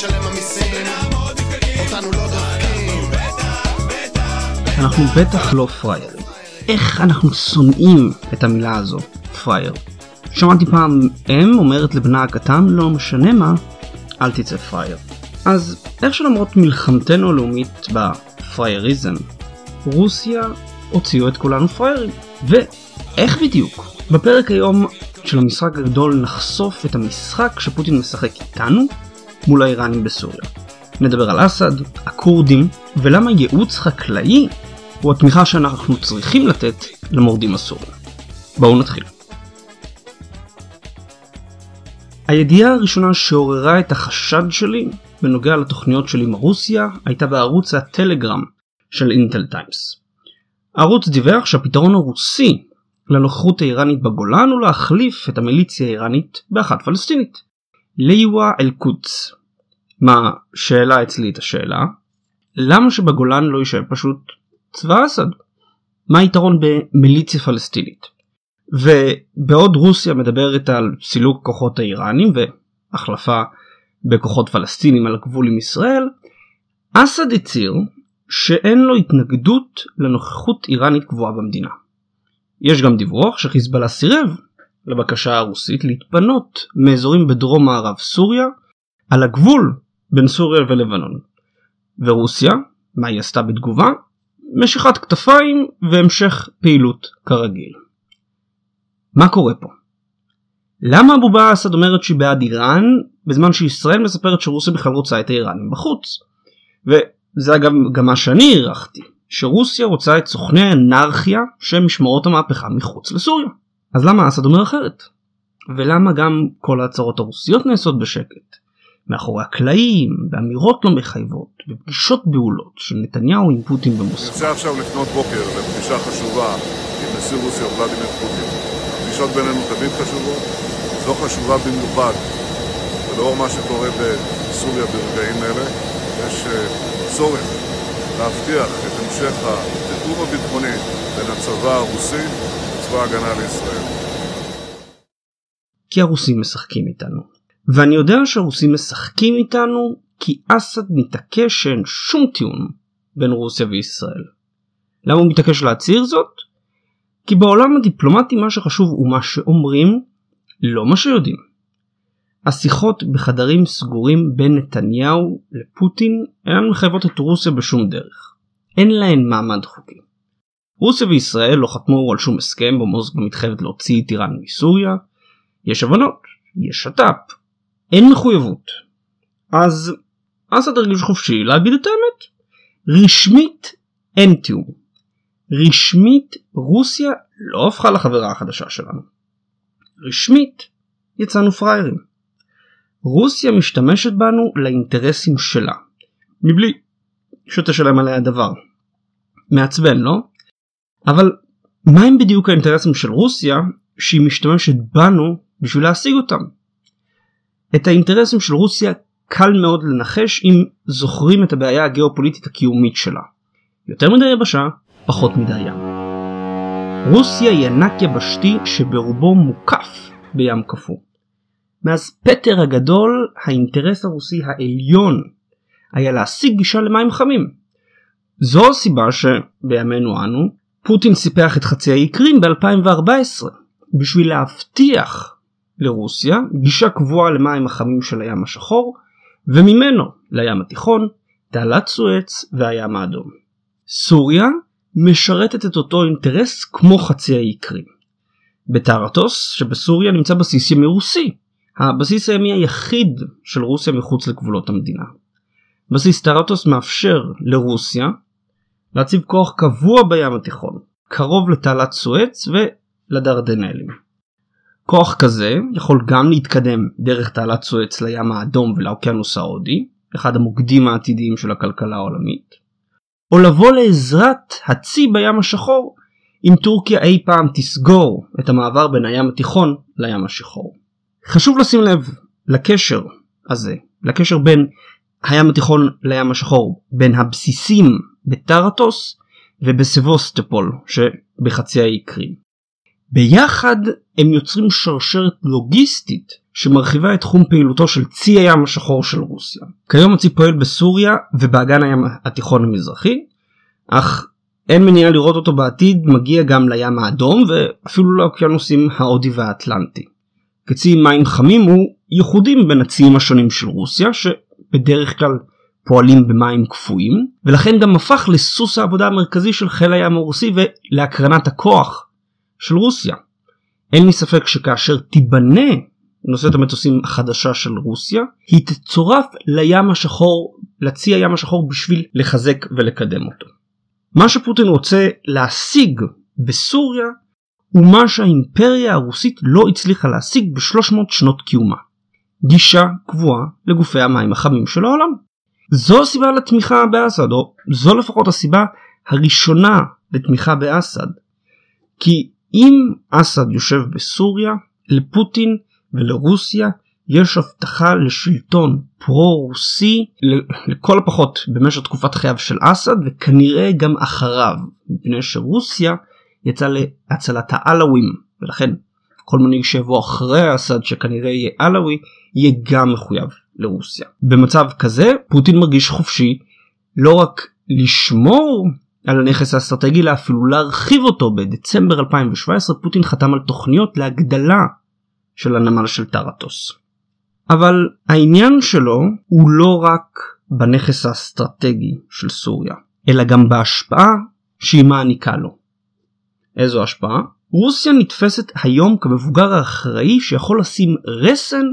משלם המיסים, אותנו לא דוחקים. אנחנו בטח לא פריירים. איך אנחנו שונאים את המילה הזו, פרייר. שמעתי פעם אם אומרת לבנה הקטן, לא משנה מה, אל תצא פרייר. אז איך שלמרות מלחמתנו הלאומית בפרייריזם, רוסיה הוציאו את כולנו פריירים. ואיך בדיוק? בפרק היום של המשחק הגדול נחשוף את המשחק שפוטין משחק איתנו, מול האיראנים בסוריה. נדבר על אסד, הכורדים, ולמה ייעוץ חקלאי הוא התמיכה שאנחנו צריכים לתת למורדים הסורים. בואו נתחיל. הידיעה הראשונה שעוררה את החשד שלי בנוגע לתוכניות שלי עם רוסיה הייתה בערוץ הטלגרם של אינטל טיימס. הערוץ דיווח שהפתרון הרוסי לנוכחות האיראנית בגולן הוא להחליף את המיליציה האיראנית באחת פלסטינית. ליווה אל-קודס. מה שאלה אצלי את השאלה למה שבגולן לא יישאר פשוט צבא אסד? מה היתרון במיליציה פלסטינית? ובעוד רוסיה מדברת על סילוק כוחות האיראנים והחלפה בכוחות פלסטינים על הגבול עם ישראל, אסד הצהיר שאין לו התנגדות לנוכחות איראנית קבועה במדינה. יש גם דיווח שחיזבאללה סירב לבקשה הרוסית להתפנות מאזורים בדרום מערב סוריה על הגבול בין סוריה ולבנון. ורוסיה, מה היא עשתה בתגובה? משיכת כתפיים והמשך פעילות כרגיל. מה קורה פה? למה אבו באסד אומרת שהיא בעד איראן בזמן שישראל מספרת שרוסיה בכלל רוצה את האיראנים בחוץ? וזה אגב גם מה שאני הערכתי, שרוסיה רוצה את סוכני האנרכיה שהם משמרות המהפכה מחוץ לסוריה. אז למה אסד אומר אחרת? ולמה גם כל ההצהרות הרוסיות נעשות בשקט? מאחורי הקלעים, באמירות לא מחייבות, בפגישות בהולות של נתניהו עם פוטין במוסקבה. יוצא עכשיו לפנות בוקר לפגישה חשובה עם נשיא רוסיה ולדימיר פוטין. הפגישות בינינו תמיד חשובות, זו חשובה במיוחד, ולאור מה שקורה בסוריה ברגעים אלה, יש אה, צורך להבטיח את המשך התיאום הביטחוני בין הצבא הרוסי לצבא ההגנה לישראל. כי הרוסים משחקים איתנו. ואני יודע שהרוסים משחקים איתנו כי אסד מתעקש שאין שום טיעון בין רוסיה וישראל. למה הוא מתעקש להצהיר זאת? כי בעולם הדיפלומטי מה שחשוב הוא מה שאומרים, לא מה שיודעים. השיחות בחדרים סגורים בין נתניהו לפוטין אינן מחייבות את רוסיה בשום דרך. אין להן מעמד חוקי. רוסיה וישראל לא חתמו על שום הסכם בו מוסקבה מתחייבת להוציא את איראן מסוריה. יש הבנות, יש שת"פ, אין מחויבות. אז אסד הרגיש חופשי להגיד את האמת. רשמית אין תיאום. רשמית רוסיה לא הפכה לחברה החדשה שלנו. רשמית יצאנו פראיירים. רוסיה משתמשת בנו לאינטרסים שלה. מבלי שתשלם עליה דבר. מעצבן לא? אבל מה הם בדיוק האינטרסים של רוסיה שהיא משתמשת בנו בשביל להשיג אותם? את האינטרסים של רוסיה קל מאוד לנחש אם זוכרים את הבעיה הגיאופוליטית הקיומית שלה. יותר מדי יבשה, פחות מדי ים. רוסיה היא ענק יבשתי שברובו מוקף בים קפוא. מאז פטר הגדול האינטרס הרוסי העליון היה להשיג גישה למים חמים. זו הסיבה שבימינו אנו פוטין סיפח את חצי האי קרים ב-2014 בשביל להבטיח לרוסיה גישה קבועה למים החמים של הים השחור וממנו לים התיכון, תעלת סואץ והים האדום. סוריה משרתת את אותו אינטרס כמו חצי האי קרים. בטרטוס שבסוריה נמצא בסיס ימי רוסי, הבסיס הימי היחיד של רוסיה מחוץ לגבולות המדינה. בסיס טרטוס מאפשר לרוסיה להציב כוח קבוע בים התיכון, קרוב לתעלת סואץ ולדרדנלים. כוח כזה יכול גם להתקדם דרך תעלת סואץ לים האדום ולאוקיינוס ההודי, אחד המוקדים העתידיים של הכלכלה העולמית, או לבוא לעזרת הצי בים השחור אם טורקיה אי פעם תסגור את המעבר בין הים התיכון לים השחור. חשוב לשים לב לקשר הזה, לקשר בין הים התיכון לים השחור, בין הבסיסים בטרטוס ובסבוסטפול שבחצי האי קרים. ביחד הם יוצרים שרשרת לוגיסטית שמרחיבה את תחום פעילותו של צי הים השחור של רוסיה. כיום הצי פועל בסוריה ובאגן הים התיכון המזרחי, אך אין מניעה לראות אותו בעתיד מגיע גם לים האדום ואפילו לאוקיינוסים ההודי והאטלנטי. כצי מים חמים הוא ייחודים בין הציים השונים של רוסיה שבדרך כלל פועלים במים קפואים ולכן גם הפך לסוס העבודה המרכזי של חיל הים הרוסי ולהקרנת הכוח של רוסיה. אין לי ספק שכאשר תיבנה נושאת המטוסים החדשה של רוסיה היא תצורף לים השחור לצי הים השחור בשביל לחזק ולקדם אותו. מה שפוטין רוצה להשיג בסוריה הוא מה שהאימפריה הרוסית לא הצליחה להשיג ב-300 שנות קיומה. גישה קבועה לגופי המים החמים של העולם. זו הסיבה לתמיכה באסד, או זו לפחות הסיבה הראשונה לתמיכה באסד. כי אם אסד יושב בסוריה, לפוטין ולרוסיה יש הבטחה לשלטון פרו-רוסי לכל הפחות במשך תקופת חייו של אסד וכנראה גם אחריו, מפני שרוסיה יצא להצלת העלווים ולכן כל מנהיג שיבוא אחרי אסד שכנראה יהיה עלווי יהיה גם מחויב לרוסיה. במצב כזה פוטין מרגיש חופשי לא רק לשמור על הנכס האסטרטגי אלא אפילו להרחיב אותו בדצמבר 2017 פוטין חתם על תוכניות להגדלה של הנמל של טרטוס. אבל העניין שלו הוא לא רק בנכס האסטרטגי של סוריה אלא גם בהשפעה שהיא מעניקה לו. איזו השפעה? רוסיה נתפסת היום כמבוגר האחראי שיכול לשים רסן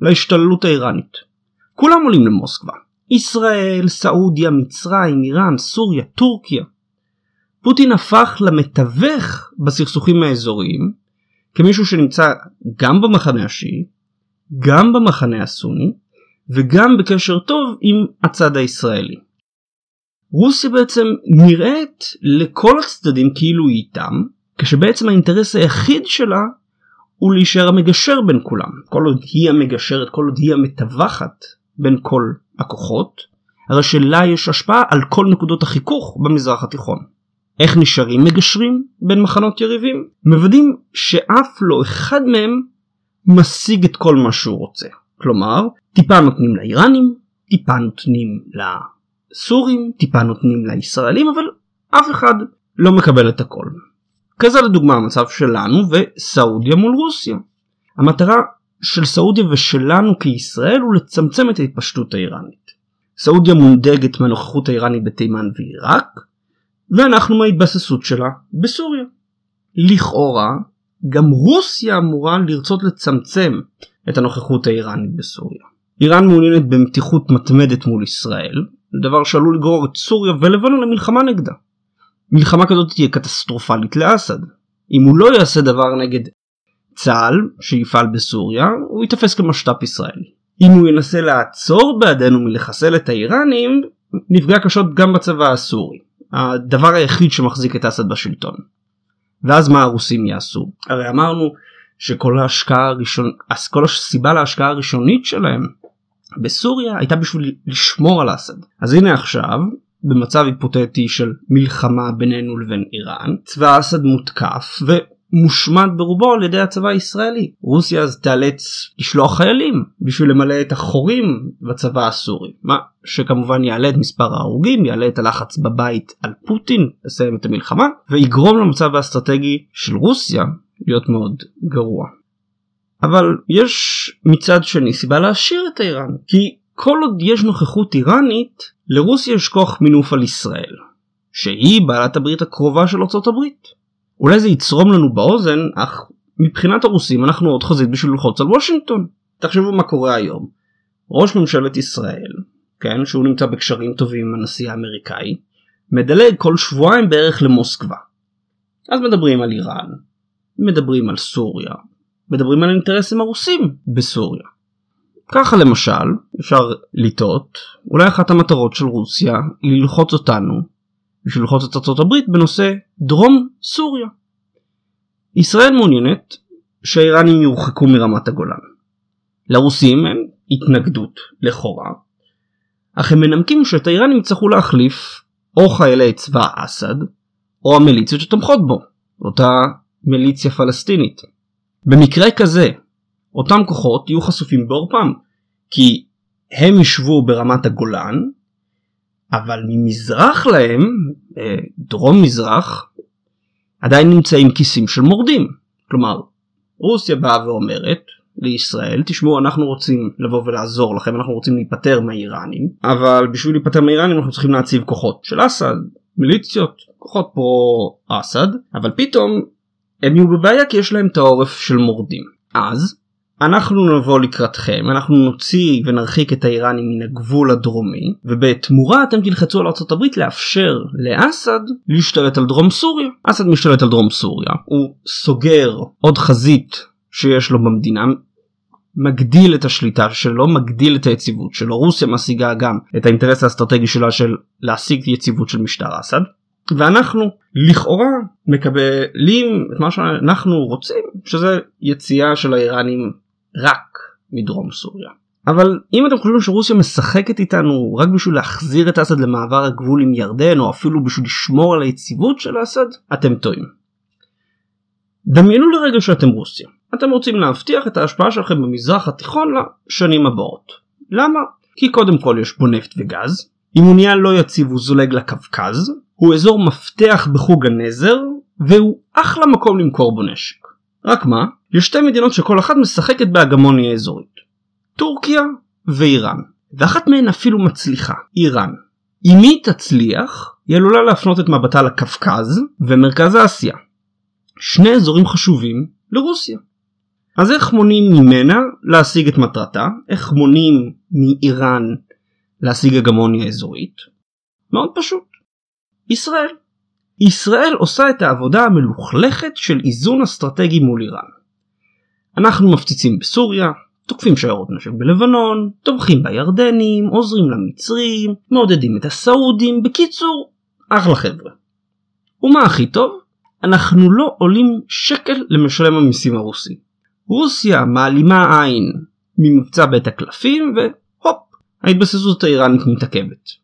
להשתוללות האיראנית. כולם עולים למוסקבה. ישראל, סעודיה, מצרים, איראן, סוריה, טורקיה. פוטין הפך למתווך בסכסוכים האזוריים כמישהו שנמצא גם במחנה השיעי, גם במחנה הסוני וגם בקשר טוב עם הצד הישראלי. רוסיה בעצם נראית לכל הצדדים כאילו היא איתם, כשבעצם האינטרס היחיד שלה הוא להישאר המגשר בין כולם. כל עוד היא המגשרת, כל עוד היא המתווכת בין כל הכוחות, הרי שלה יש השפעה על כל נקודות החיכוך במזרח התיכון. איך נשארים מגשרים בין מחנות יריבים? מוודאים שאף לא אחד מהם משיג את כל מה שהוא רוצה. כלומר, טיפה נותנים לאיראנים, טיפה נותנים לסורים, טיפה נותנים לישראלים, אבל אף אחד לא מקבל את הכל. כזה לדוגמה המצב שלנו וסעודיה מול רוסיה. המטרה של סעודיה ושלנו כישראל הוא לצמצם את ההתפשטות האיראנית. סעודיה מונדגת מהנוכחות האיראנית בתימן ועיראק, ואנחנו מההתבססות שלה בסוריה. לכאורה, גם רוסיה אמורה לרצות לצמצם את הנוכחות האיראנית בסוריה. איראן מעוניינת במתיחות מתמדת מול ישראל, דבר שעלול לגרור את סוריה ולבנון למלחמה נגדה. מלחמה כזאת תהיה קטסטרופלית לאסד. אם הוא לא יעשה דבר נגד צה"ל שיפעל בסוריה, הוא ייתפס כמשת"פ ישראלי. אם הוא ינסה לעצור בעדנו מלחסל את האיראנים, נפגע קשות גם בצבא הסורי. הדבר היחיד שמחזיק את אסד בשלטון. ואז מה הרוסים יעשו? הרי אמרנו שכל ההשקעה הראשון... כל הסיבה להשקעה הראשונית שלהם בסוריה הייתה בשביל לשמור על אסד. אז הנה עכשיו במצב היפותטי של מלחמה בינינו לבין איראן צבא אסד מותקף ומושמד ברובו על ידי הצבא הישראלי. רוסיה אז תיאלץ לשלוח חיילים בשביל למלא את החורים בצבא הסורי מה שכמובן יעלה את מספר ההרוגים יעלה את הלחץ בבית על פוטין לסיים את המלחמה ויגרום למצב האסטרטגי של רוסיה להיות מאוד גרוע. אבל יש מצד שני סיבה להשאיר את איראן כי כל עוד יש נוכחות איראנית, לרוסיה יש כוח מינוף על ישראל, שהיא בעלת הברית הקרובה של ארצות הברית. אולי זה יצרום לנו באוזן, אך מבחינת הרוסים אנחנו עוד חזית בשביל ללחוץ על וושינגטון. תחשבו מה קורה היום. ראש ממשלת ישראל, כן, שהוא נמצא בקשרים טובים עם הנשיא האמריקאי, מדלג כל שבועיים בערך למוסקבה. אז מדברים על איראן, מדברים על סוריה, מדברים על אינטרסים הרוסים בסוריה. ככה למשל אפשר לטעות אולי אחת המטרות של רוסיה היא ללחוץ אותנו בשביל ללחוץ את הברית בנושא דרום סוריה. ישראל מעוניינת שהאיראנים יורחקו מרמת הגולן. לרוסים הם התנגדות לכאורה אך הם מנמקים שאת האיראנים יצטרכו להחליף או חיילי צבא אסד או המיליציות שתומכות בו אותה מיליציה פלסטינית. במקרה כזה אותם כוחות יהיו חשופים בעורפם כי הם ישבו ברמת הגולן אבל ממזרח להם, אה, דרום מזרח, עדיין נמצאים כיסים של מורדים. כלומר, רוסיה באה ואומרת לישראל, תשמעו אנחנו רוצים לבוא ולעזור לכם, אנחנו רוצים להיפטר מהאיראנים, אבל בשביל להיפטר מהאיראנים אנחנו צריכים להציב כוחות של אסד, מיליציות, כוחות פרו אסד, אבל פתאום הם יהיו בבעיה כי יש להם את העורף של מורדים. אז אנחנו נבוא לקראתכם, אנחנו נוציא ונרחיק את האיראנים מן הגבול הדרומי, ובתמורה אתם תלחצו על ארה"ב לאפשר לאסד להשתלט על דרום סוריה. אסד משתלט על דרום סוריה, הוא סוגר עוד חזית שיש לו במדינה, מגדיל את השליטה שלו, מגדיל את היציבות שלו. רוסיה משיגה גם את האינטרס האסטרטגי שלה של להשיג יציבות של משטר אסד. ואנחנו לכאורה מקבלים את מה שאנחנו רוצים שזה יציאה של האיראנים רק מדרום סוריה. אבל אם אתם חושבים שרוסיה משחקת איתנו רק בשביל להחזיר את אסד למעבר הגבול עם ירדן או אפילו בשביל לשמור על היציבות של אסד, אתם טועים. דמיינו לרגע שאתם רוסיה. אתם רוצים להבטיח את ההשפעה שלכם במזרח התיכון לשנים הבאות. למה? כי קודם כל יש בו נפט וגז, אם הוא נהיה לא יציב הוא זולג לקווקז, הוא אזור מפתח בחוג הנזר, והוא אחלה מקום למכור בו נשק. רק מה? יש שתי מדינות שכל אחת משחקת בהגמוניה אזורית. טורקיה ואיראן. ואחת מהן אפילו מצליחה, איראן. אם היא תצליח, היא עלולה להפנות את מבטה לקווקז ומרכז אסיה. שני אזורים חשובים לרוסיה. אז איך מונעים ממנה להשיג את מטרתה? איך מונעים מאיראן להשיג הגמוניה אזורית? מאוד פשוט. ישראל. ישראל עושה את העבודה המלוכלכת של איזון אסטרטגי מול איראן. אנחנו מפציצים בסוריה, תוקפים שיירות נשק בלבנון, תומכים בירדנים, עוזרים למצרים, מעודדים את הסעודים, בקיצור, אחלה חבר'ה. ומה הכי טוב? אנחנו לא עולים שקל למשלם המיסים הרוסי. רוסיה מעלימה עין ממבצע בית הקלפים והופ, ההתבססות האיראנית מתעכבת.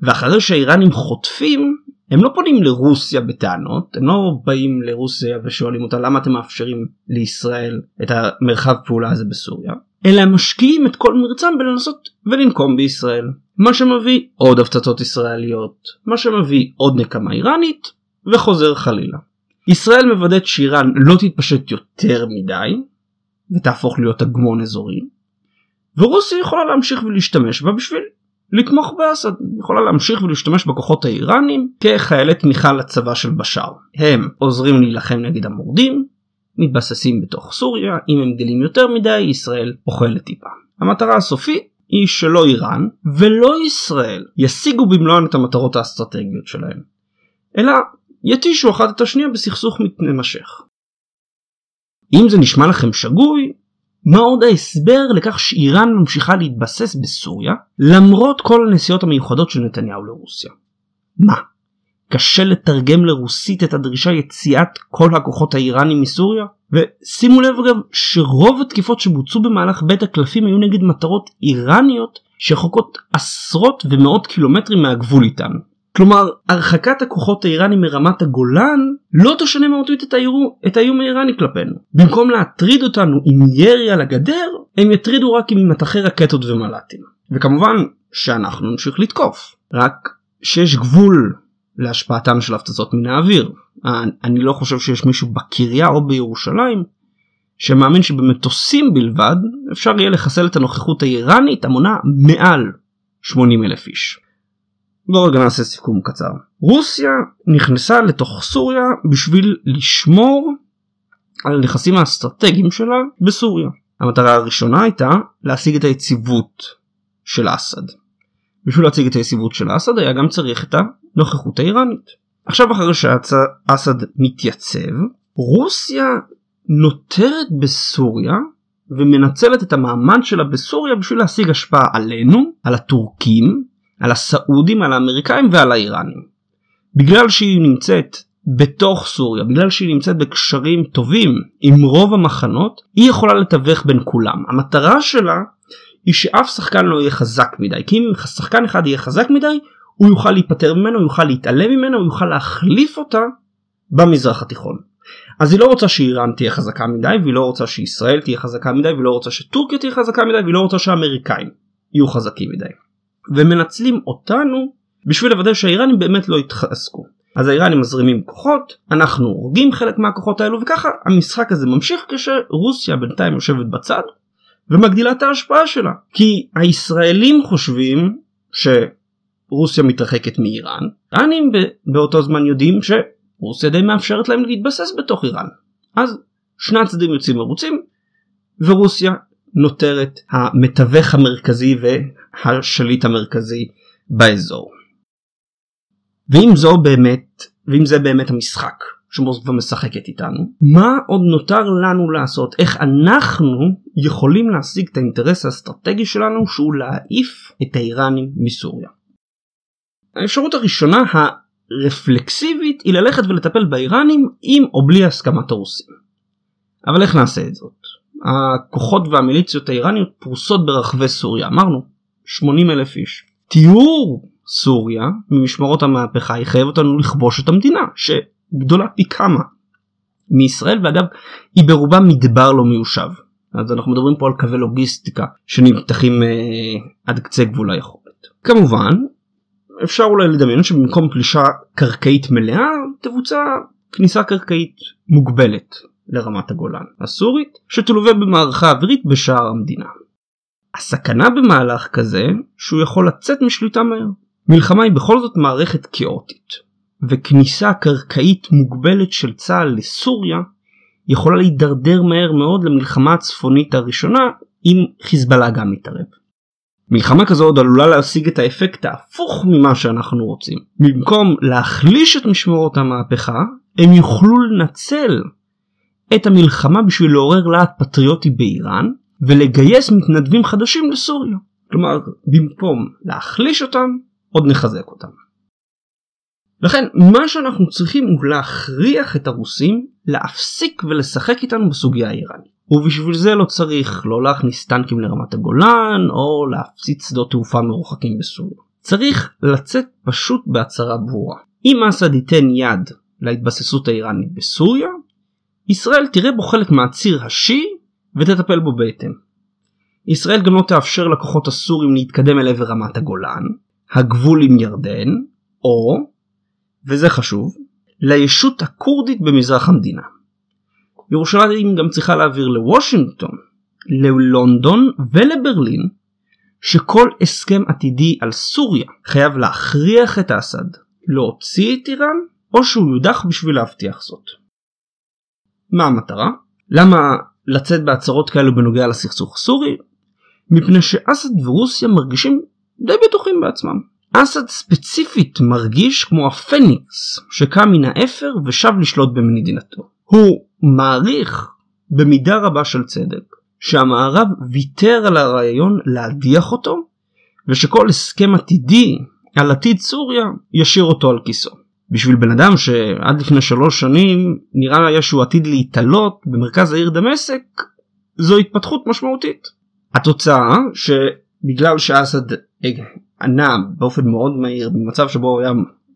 ואחרי שהאיראנים חוטפים, הם לא פונים לרוסיה בטענות, הם לא באים לרוסיה ושואלים אותה למה אתם מאפשרים לישראל את המרחב פעולה הזה בסוריה, אלא הם משקיעים את כל מרצם בלנסות ולנקום בישראל. מה שמביא עוד הפצצות ישראליות, מה שמביא עוד נקמה איראנית, וחוזר חלילה. ישראל מוודאת שאיראן לא תתפשט יותר מדי, ותהפוך להיות הגמון אזורי, ורוסיה יכולה להמשיך ולהשתמש בה בשביל לתמוך באסד, יכולה להמשיך ולהשתמש בכוחות האיראנים כחיילי תמיכה לצבא של בשאר. הם עוזרים להילחם נגד המורדים, מתבססים בתוך סוריה, אם הם גדלים יותר מדי ישראל אוכלת טיפה. המטרה הסופית היא שלא איראן ולא ישראל ישיגו במלואן את המטרות האסטרטגיות שלהם, אלא יתישו אחת את השנייה בסכסוך מתמשך. אם זה נשמע לכם שגוי, מה עוד ההסבר לכך שאיראן ממשיכה להתבסס בסוריה למרות כל הנסיעות המיוחדות של נתניהו לרוסיה? מה? קשה לתרגם לרוסית את הדרישה יציאת כל הכוחות האיראנים מסוריה? ושימו לב אגב שרוב התקיפות שבוצעו במהלך בית הקלפים היו נגד מטרות איראניות שרחוקות עשרות ומאות קילומטרים מהגבול איתנו. כלומר הרחקת הכוחות האיראנים מרמת הגולן לא תשנה מהותית את, האירו, את האיום האיראני כלפינו. במקום להטריד אותנו עם ירי על הגדר הם יטרידו רק עם מטחי רקטות ומל"טים. וכמובן שאנחנו נמשיך לתקוף. רק שיש גבול להשפעתן של הפצצות מן האוויר. אני לא חושב שיש מישהו בקריה או בירושלים שמאמין שבמטוסים בלבד אפשר יהיה לחסל את הנוכחות האיראנית המונה מעל 80 אלף איש. בואו רגע נעשה סיכום קצר. רוסיה נכנסה לתוך סוריה בשביל לשמור על הנכסים האסטרטגיים שלה בסוריה. המטרה הראשונה הייתה להשיג את היציבות של אסד. בשביל להציג את היציבות של אסד היה גם צריך את הנוכחות האיראנית. עכשיו אחרי שאסד מתייצב, רוסיה נותרת בסוריה ומנצלת את המעמד שלה בסוריה בשביל להשיג השפעה עלינו, על הטורקים, על הסעודים, על האמריקאים ועל האיראנים. בגלל שהיא נמצאת בתוך סוריה, בגלל שהיא נמצאת בקשרים טובים עם רוב המחנות, היא יכולה לתווך בין כולם. המטרה שלה היא שאף שחקן לא יהיה חזק מדי, כי אם שחקן אחד יהיה חזק מדי, הוא יוכל להיפטר ממנו, הוא יוכל להתעלם ממנו, הוא יוכל להחליף אותה במזרח התיכון. אז היא לא רוצה שאיראן תהיה חזקה מדי, והיא לא רוצה שישראל תהיה חזקה מדי, והיא לא רוצה שטורקיה תהיה חזקה מדי, והיא לא רוצה שהאמריקאים יהיו חזקים מדי. ומנצלים אותנו בשביל לוודא שהאיראנים באמת לא יתחזקו. אז האיראנים מזרימים כוחות, אנחנו הורגים חלק מהכוחות האלו וככה המשחק הזה ממשיך כשרוסיה בינתיים יושבת בצד ומגדילה את ההשפעה שלה. כי הישראלים חושבים שרוסיה מתרחקת מאיראן, האיראנים באותו זמן יודעים שרוסיה די מאפשרת להם להתבסס בתוך איראן. אז שני הצדדים יוצאים מרוצים ורוסיה נותרת המתווך המרכזי והשליט המרכזי באזור. ואם זו באמת, ואם זה באמת המשחק שמוסקבה משחקת איתנו, מה עוד נותר לנו לעשות? איך אנחנו יכולים להשיג את האינטרס האסטרטגי שלנו שהוא להעיף את האיראנים מסוריה? האפשרות הראשונה הרפלקסיבית היא ללכת ולטפל באיראנים עם או בלי הסכמת הרוסים. אבל איך נעשה את זאת? הכוחות והמיליציות האיראניות פרוסות ברחבי סוריה, אמרנו 80 אלף איש. תיאור סוריה ממשמרות המהפכה יחייב אותנו לכבוש את המדינה שגדולה פי כמה מישראל ואגב היא ברובה מדבר לא מיושב אז אנחנו מדברים פה על קווי לוגיסטיקה שנמתחים אה, עד קצה גבול היכולת. כמובן אפשר אולי לדמיין שבמקום פלישה קרקעית מלאה תבוצע כניסה קרקעית מוגבלת לרמת הגולן הסורית שתלווה במערכה אווירית בשער המדינה. הסכנה במהלך כזה שהוא יכול לצאת משליטה מהר. מלחמה היא בכל זאת מערכת כאוטית, וכניסה קרקעית מוגבלת של צה"ל לסוריה יכולה להידרדר מהר מאוד למלחמה הצפונית הראשונה אם חיזבאללה גם מתערב. מלחמה כזו עוד עלולה להשיג את האפקט ההפוך ממה שאנחנו רוצים. במקום להחליש את משמרות המהפכה, הם יוכלו לנצל את המלחמה בשביל לעורר להט פטריוטי באיראן ולגייס מתנדבים חדשים לסוריה. כלומר, במקום להחליש אותם, עוד נחזק אותם. לכן מה שאנחנו צריכים הוא להכריח את הרוסים להפסיק ולשחק איתנו בסוגיה האיראנית. ובשביל זה לא צריך לא להכניס טנקים לרמת הגולן או להפציץ שדות תעופה מרוחקים בסוריה. צריך לצאת פשוט בהצהרה ברורה. אם אסד ייתן יד להתבססות האיראנית בסוריה, ישראל תראה בו חלק מהציר השיעי ותטפל בו בהתאם. ישראל גם לא תאפשר לכוחות הסורים להתקדם אל עבר רמת הגולן, הגבול עם ירדן, או, וזה חשוב, לישות הכורדית במזרח המדינה. ירושלים גם צריכה להעביר לוושינגטון, ללונדון ולברלין שכל הסכם עתידי על סוריה חייב להכריח את אסד להוציא את איראן או שהוא יודח בשביל להבטיח זאת. מה המטרה? למה לצאת בהצהרות כאלו בנוגע לסכסוך הסורי? מפני שאסד ורוסיה מרגישים די בטוחים בעצמם. אסד ספציפית מרגיש כמו הפניקס שקם מן האפר ושב לשלוט במדינתו. הוא מעריך במידה רבה של צדק שהמערב ויתר על הרעיון להדיח אותו ושכל הסכם עתידי על עתיד סוריה ישאיר אותו על כיסו. בשביל בן אדם שעד לפני שלוש שנים נראה היה שהוא עתיד להתעלות במרכז העיר דמשק זו התפתחות משמעותית. התוצאה שבגלל שאסד ענה באופן מאוד מהיר במצב שבו הוא היה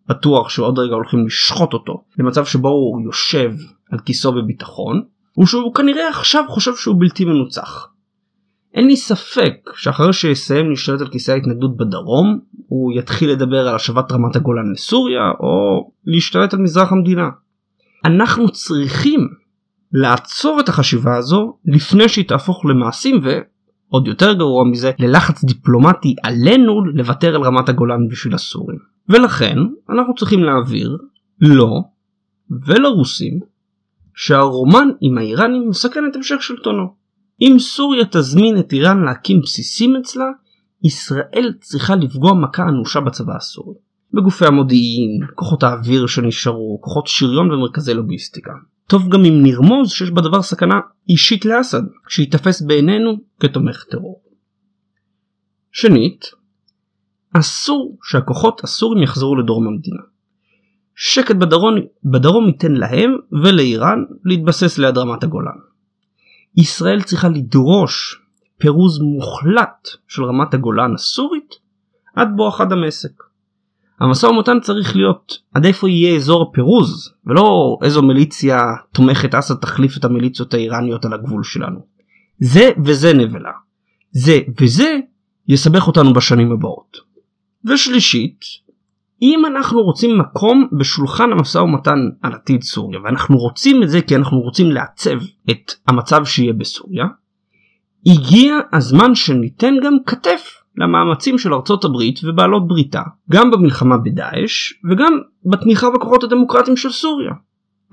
בטוח שעוד רגע הולכים לשחוט אותו למצב שבו הוא יושב על כיסו בביטחון הוא שהוא כנראה עכשיו חושב שהוא בלתי מנוצח. אין לי ספק שאחרי שיסיים להשתלט על כיסא ההתנגדות בדרום הוא יתחיל לדבר על השבת רמת הגולן לסוריה או להשתלט על מזרח המדינה. אנחנו צריכים לעצור את החשיבה הזו לפני שהיא תהפוך למעשים ועוד יותר גרוע מזה ללחץ דיפלומטי עלינו לוותר על רמת הגולן בשביל הסורים. ולכן אנחנו צריכים להעביר לא ולרוסים שהרומן עם האיראנים מסכן את המשך שלטונו. אם סוריה תזמין את איראן להקים בסיסים אצלה, ישראל צריכה לפגוע מכה אנושה בצבא הסורי. בגופי המודיעין, כוחות האוויר שנשארו, כוחות שריון ומרכזי לוגיסטיקה. טוב גם אם נרמוז שיש בדבר סכנה אישית לאסד, שייתפס בעינינו כתומך טרור. שנית, אסור שהכוחות הסורים יחזרו לדרום המדינה. שקט בדרום, בדרום ייתן להם ולאיראן להתבסס ליד רמת הגולן. ישראל צריכה לדרוש פירוז מוחלט של רמת הגולן הסורית עד בואכה דמשק. המשא ומתן צריך להיות עד איפה יהיה אזור הפירוז ולא איזו מיליציה תומכת אסד תחליף את המיליציות האיראניות על הגבול שלנו. זה וזה נבלה. זה וזה יסבך אותנו בשנים הבאות. ושלישית, אם אנחנו רוצים מקום בשולחן המשא ומתן על עתיד סוריה ואנחנו רוצים את זה כי אנחנו רוצים לעצב את המצב שיהיה בסוריה הגיע הזמן שניתן גם כתף למאמצים של ארצות הברית ובעלות בריתה גם במלחמה בדאעש וגם בתמיכה בכוחות הדמוקרטיים של סוריה.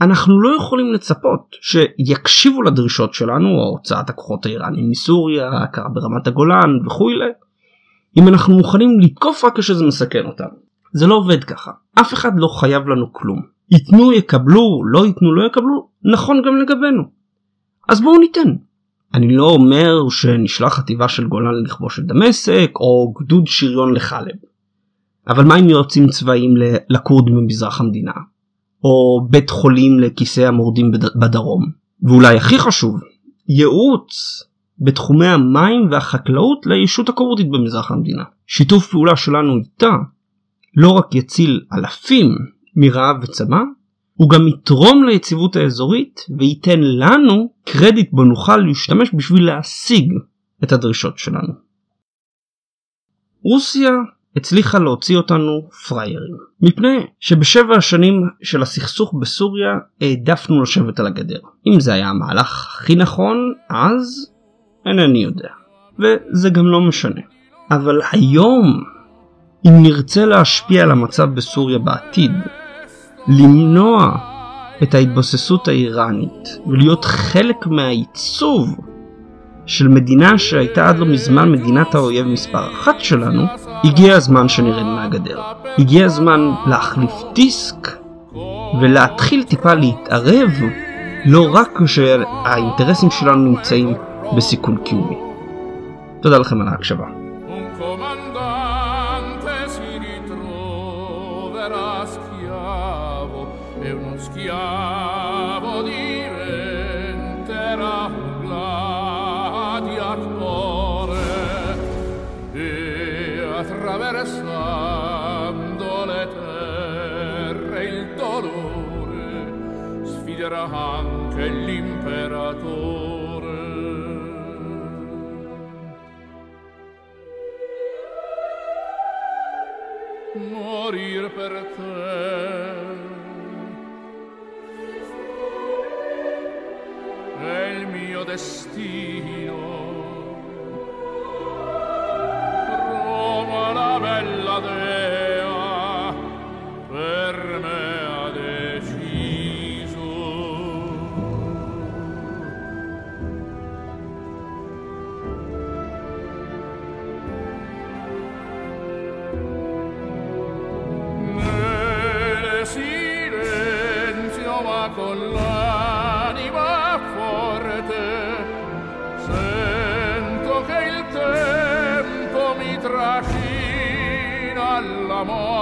אנחנו לא יכולים לצפות שיקשיבו לדרישות שלנו או הוצאת הכוחות האיראנים מסוריה, הכרה ברמת הגולן וכולי אם אנחנו מוכנים לתקוף רק כשזה מסכן אותנו. זה לא עובד ככה אף אחד לא חייב לנו כלום ייתנו יקבלו לא ייתנו לא יקבלו נכון גם לגבינו אז בואו ניתן אני לא אומר שנשלח חטיבה של גולן לכבוש את דמשק או גדוד שריון לחלב. אבל מה עם יועצים צבאיים לכורדים במזרח המדינה? או בית חולים לכיסא המורדים בדרום? ואולי הכי חשוב, ייעוץ בתחומי המים והחקלאות לישות הכורדית במזרח המדינה. שיתוף פעולה שלנו איתה לא רק יציל אלפים מרעב וצמא, הוא גם יתרום ליציבות האזורית וייתן לנו קרדיט בו נוכל להשתמש בשביל להשיג את הדרישות שלנו. רוסיה הצליחה להוציא אותנו פריירים מפני שבשבע השנים של הסכסוך בסוריה העדפנו לשבת על הגדר. אם זה היה המהלך הכי נכון אז אינני יודע וזה גם לא משנה. אבל היום אם נרצה להשפיע על המצב בסוריה בעתיד למנוע את ההתבססות האיראנית ולהיות חלק מהעיצוב של מדינה שהייתה עד לא מזמן מדינת האויב מספר אחת שלנו, הגיע הזמן שנרד מהגדר. הגיע הזמן להחליף דיסק ולהתחיל טיפה להתערב לא רק כשהאינטרסים שלנו נמצאים בסיכון קיומי. תודה לכם על ההקשבה. More.